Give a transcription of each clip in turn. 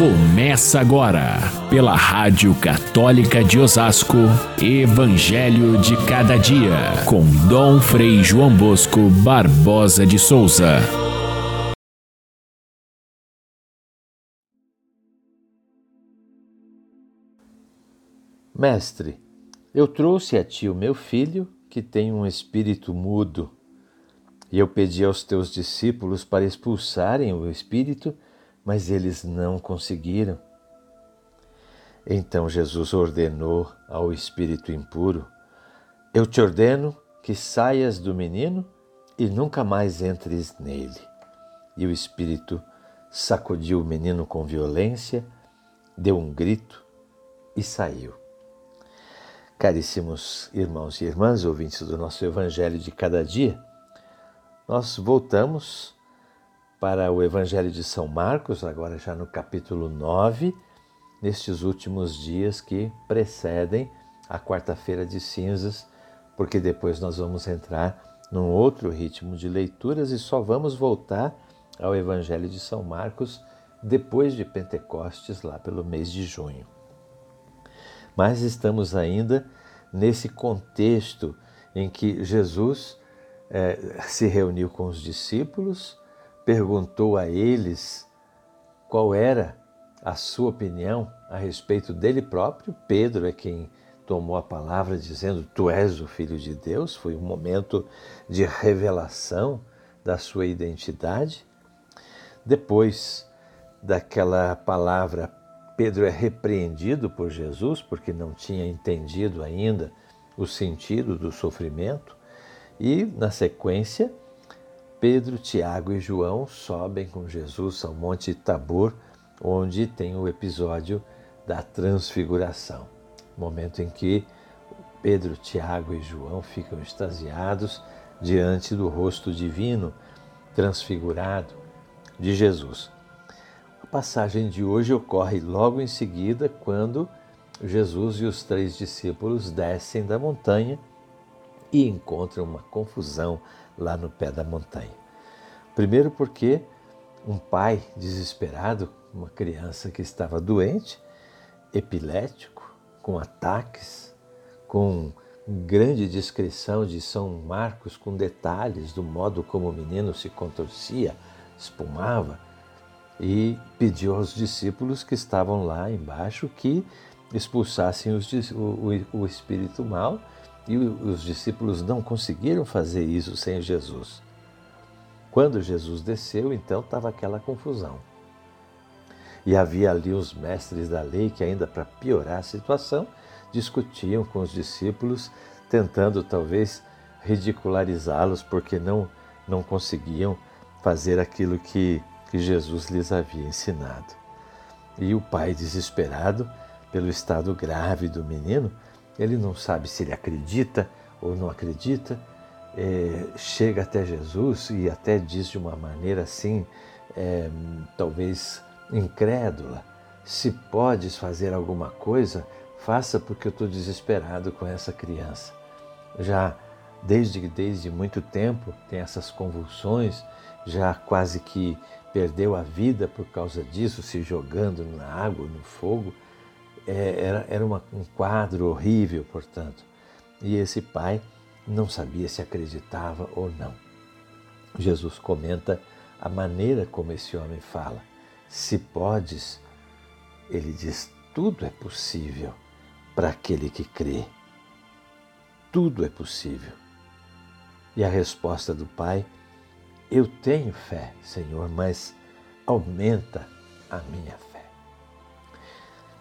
Começa agora, pela Rádio Católica de Osasco, Evangelho de Cada Dia, com Dom Frei João Bosco Barbosa de Souza. Mestre, eu trouxe a ti o meu filho que tem um espírito mudo. E eu pedi aos teus discípulos para expulsarem o espírito mas eles não conseguiram. Então Jesus ordenou ao espírito impuro: Eu te ordeno que saias do menino e nunca mais entres nele. E o espírito sacudiu o menino com violência, deu um grito e saiu. Caríssimos irmãos e irmãs, ouvintes do nosso Evangelho de cada dia, nós voltamos para o Evangelho de São Marcos, agora já no capítulo 9, nestes últimos dias que precedem a quarta-feira de cinzas, porque depois nós vamos entrar num outro ritmo de leituras e só vamos voltar ao Evangelho de São Marcos depois de Pentecostes, lá pelo mês de junho. Mas estamos ainda nesse contexto em que Jesus eh, se reuniu com os discípulos perguntou a eles qual era a sua opinião a respeito dele próprio. Pedro é quem tomou a palavra dizendo: Tu és o Filho de Deus. Foi um momento de revelação da sua identidade. Depois daquela palavra, Pedro é repreendido por Jesus porque não tinha entendido ainda o sentido do sofrimento. E, na sequência, Pedro, Tiago e João sobem com Jesus ao Monte Tabor, onde tem o episódio da transfiguração. Momento em que Pedro, Tiago e João ficam extasiados diante do rosto divino transfigurado de Jesus. A passagem de hoje ocorre logo em seguida, quando Jesus e os três discípulos descem da montanha e encontram uma confusão lá no pé da montanha. Primeiro, porque um pai desesperado, uma criança que estava doente, epilético, com ataques, com grande descrição de São Marcos, com detalhes do modo como o menino se contorcia, espumava, e pediu aos discípulos que estavam lá embaixo que expulsassem os, o, o, espírito mal e os discípulos não conseguiram fazer isso sem Jesus. Quando Jesus desceu, então estava aquela confusão. E havia ali os mestres da lei que, ainda para piorar a situação, discutiam com os discípulos, tentando talvez ridicularizá-los, porque não, não conseguiam fazer aquilo que, que Jesus lhes havia ensinado. E o pai, desesperado pelo estado grave do menino, ele não sabe se ele acredita ou não acredita, é, chega até Jesus e até diz de uma maneira assim, é, talvez incrédula: se podes fazer alguma coisa, faça porque eu estou desesperado com essa criança. Já desde, desde muito tempo tem essas convulsões, já quase que perdeu a vida por causa disso, se jogando na água, no fogo é, era, era uma, um quadro horrível, portanto. E esse pai não sabia se acreditava ou não. Jesus comenta a maneira como esse homem fala. Se podes, ele diz: tudo é possível para aquele que crê. Tudo é possível. E a resposta do pai: Eu tenho fé, Senhor, mas aumenta a minha fé.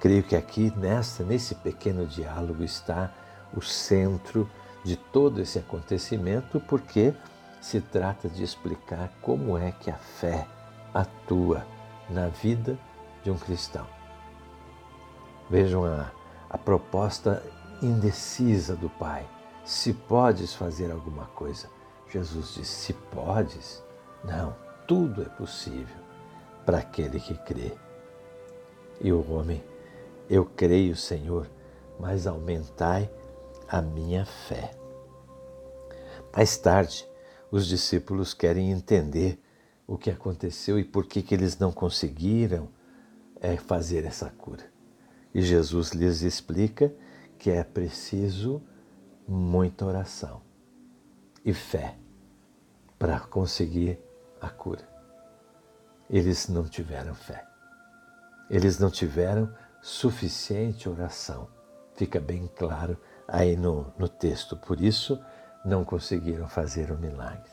Creio que aqui nessa, nesse pequeno diálogo está o centro de todo esse acontecimento, porque se trata de explicar como é que a fé atua na vida de um cristão. Vejam a, a proposta indecisa do Pai. Se podes fazer alguma coisa. Jesus disse: se podes. Não, tudo é possível para aquele que crê. E o homem eu creio, Senhor, mas aumentai a minha fé. Mais tarde, os discípulos querem entender o que aconteceu e por que, que eles não conseguiram é fazer essa cura. E Jesus lhes explica que é preciso muita oração e fé para conseguir a cura. Eles não tiveram fé. Eles não tiveram suficiente oração. Fica bem claro aí no, no texto. Por isso, não conseguiram fazer o milagre.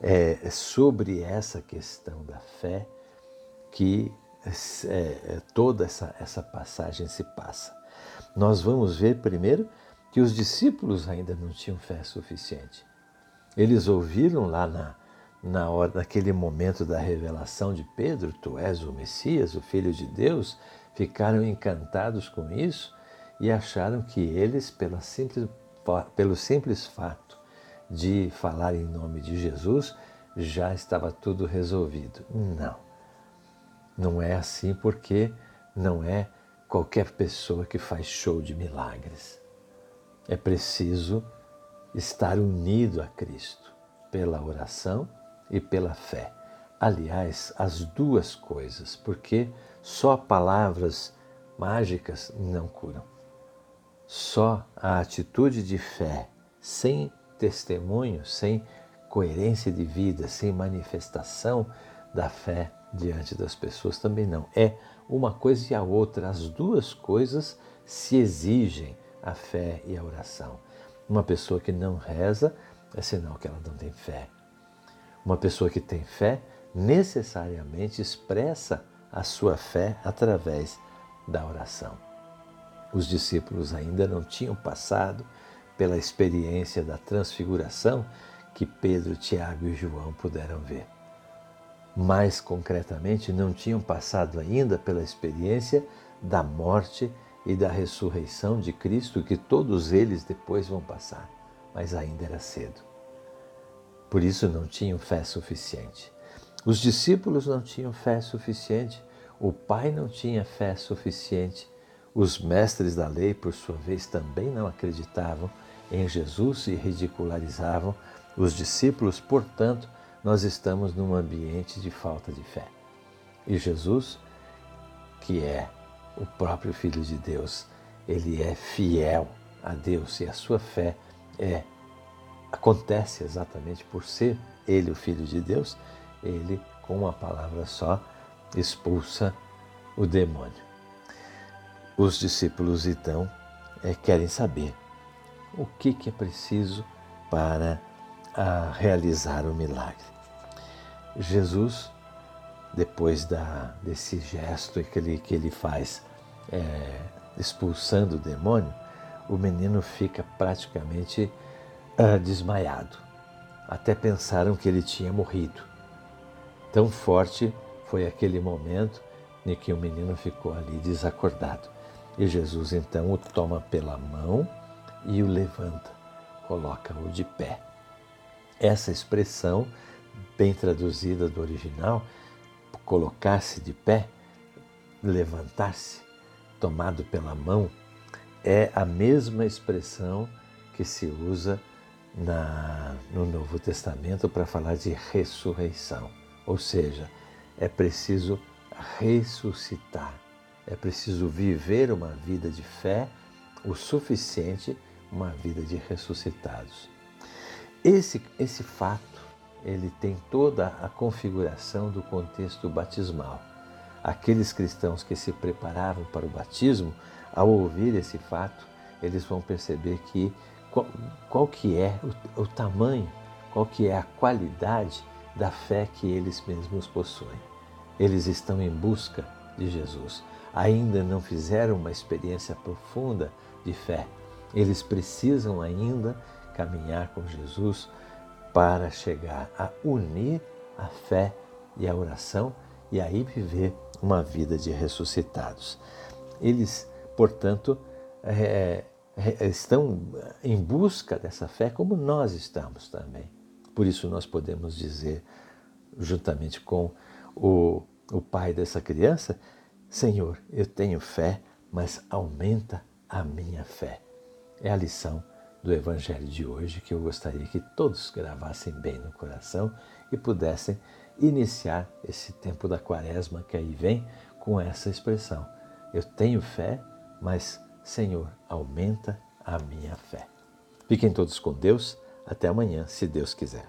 É sobre essa questão da fé que é, é, toda essa, essa passagem se passa. Nós vamos ver primeiro que os discípulos ainda não tinham fé suficiente. Eles ouviram lá na, na hora, naquele momento da revelação de Pedro, tu és o Messias, o Filho de Deus, ficaram encantados com isso e acharam que eles, pela simples, pelo simples fato de falar em nome de Jesus, já estava tudo resolvido. Não. Não é assim porque não é qualquer pessoa que faz show de milagres. É preciso estar unido a Cristo pela oração e pela fé. Aliás, as duas coisas, porque só palavras mágicas não curam. Só a atitude de fé, sem testemunho, sem coerência de vida, sem manifestação da fé diante das pessoas também não. É uma coisa e a outra. As duas coisas se exigem a fé e a oração. Uma pessoa que não reza é sinal que ela não tem fé. Uma pessoa que tem fé necessariamente expressa a sua fé através da oração. Os discípulos ainda não tinham passado pela experiência da transfiguração que Pedro, Tiago e João puderam ver. Mais concretamente, não tinham passado ainda pela experiência da morte e da ressurreição de Cristo que todos eles depois vão passar, mas ainda era cedo. Por isso não tinham fé suficiente. Os discípulos não tinham fé suficiente, o Pai não tinha fé suficiente os mestres da lei, por sua vez, também não acreditavam em Jesus e ridicularizavam os discípulos, portanto, nós estamos num ambiente de falta de fé. E Jesus, que é o próprio Filho de Deus, ele é fiel a Deus e a sua fé é acontece exatamente por ser ele o Filho de Deus, ele com uma palavra só expulsa o demônio. Os discípulos então é, querem saber o que, que é preciso para a, realizar o milagre. Jesus, depois da, desse gesto que ele, que ele faz é, expulsando o demônio, o menino fica praticamente uh, desmaiado. Até pensaram que ele tinha morrido. Tão forte foi aquele momento em que o menino ficou ali desacordado. E Jesus então o toma pela mão e o levanta, coloca-o de pé. Essa expressão, bem traduzida do original, colocar-se de pé, levantar-se, tomado pela mão, é a mesma expressão que se usa na, no Novo Testamento para falar de ressurreição. Ou seja, é preciso ressuscitar é preciso viver uma vida de fé o suficiente, uma vida de ressuscitados. Esse, esse fato, ele tem toda a configuração do contexto batismal. Aqueles cristãos que se preparavam para o batismo, ao ouvir esse fato, eles vão perceber que qual, qual que é o, o tamanho, qual que é a qualidade da fé que eles mesmos possuem. Eles estão em busca de Jesus ainda não fizeram uma experiência profunda de fé. Eles precisam ainda caminhar com Jesus para chegar a unir a fé e a oração e aí viver uma vida de ressuscitados. Eles, portanto, é, estão em busca dessa fé como nós estamos também. Por isso nós podemos dizer, juntamente com o, o pai dessa criança, Senhor, eu tenho fé, mas aumenta a minha fé. É a lição do Evangelho de hoje que eu gostaria que todos gravassem bem no coração e pudessem iniciar esse tempo da quaresma que aí vem com essa expressão. Eu tenho fé, mas Senhor, aumenta a minha fé. Fiquem todos com Deus. Até amanhã, se Deus quiser.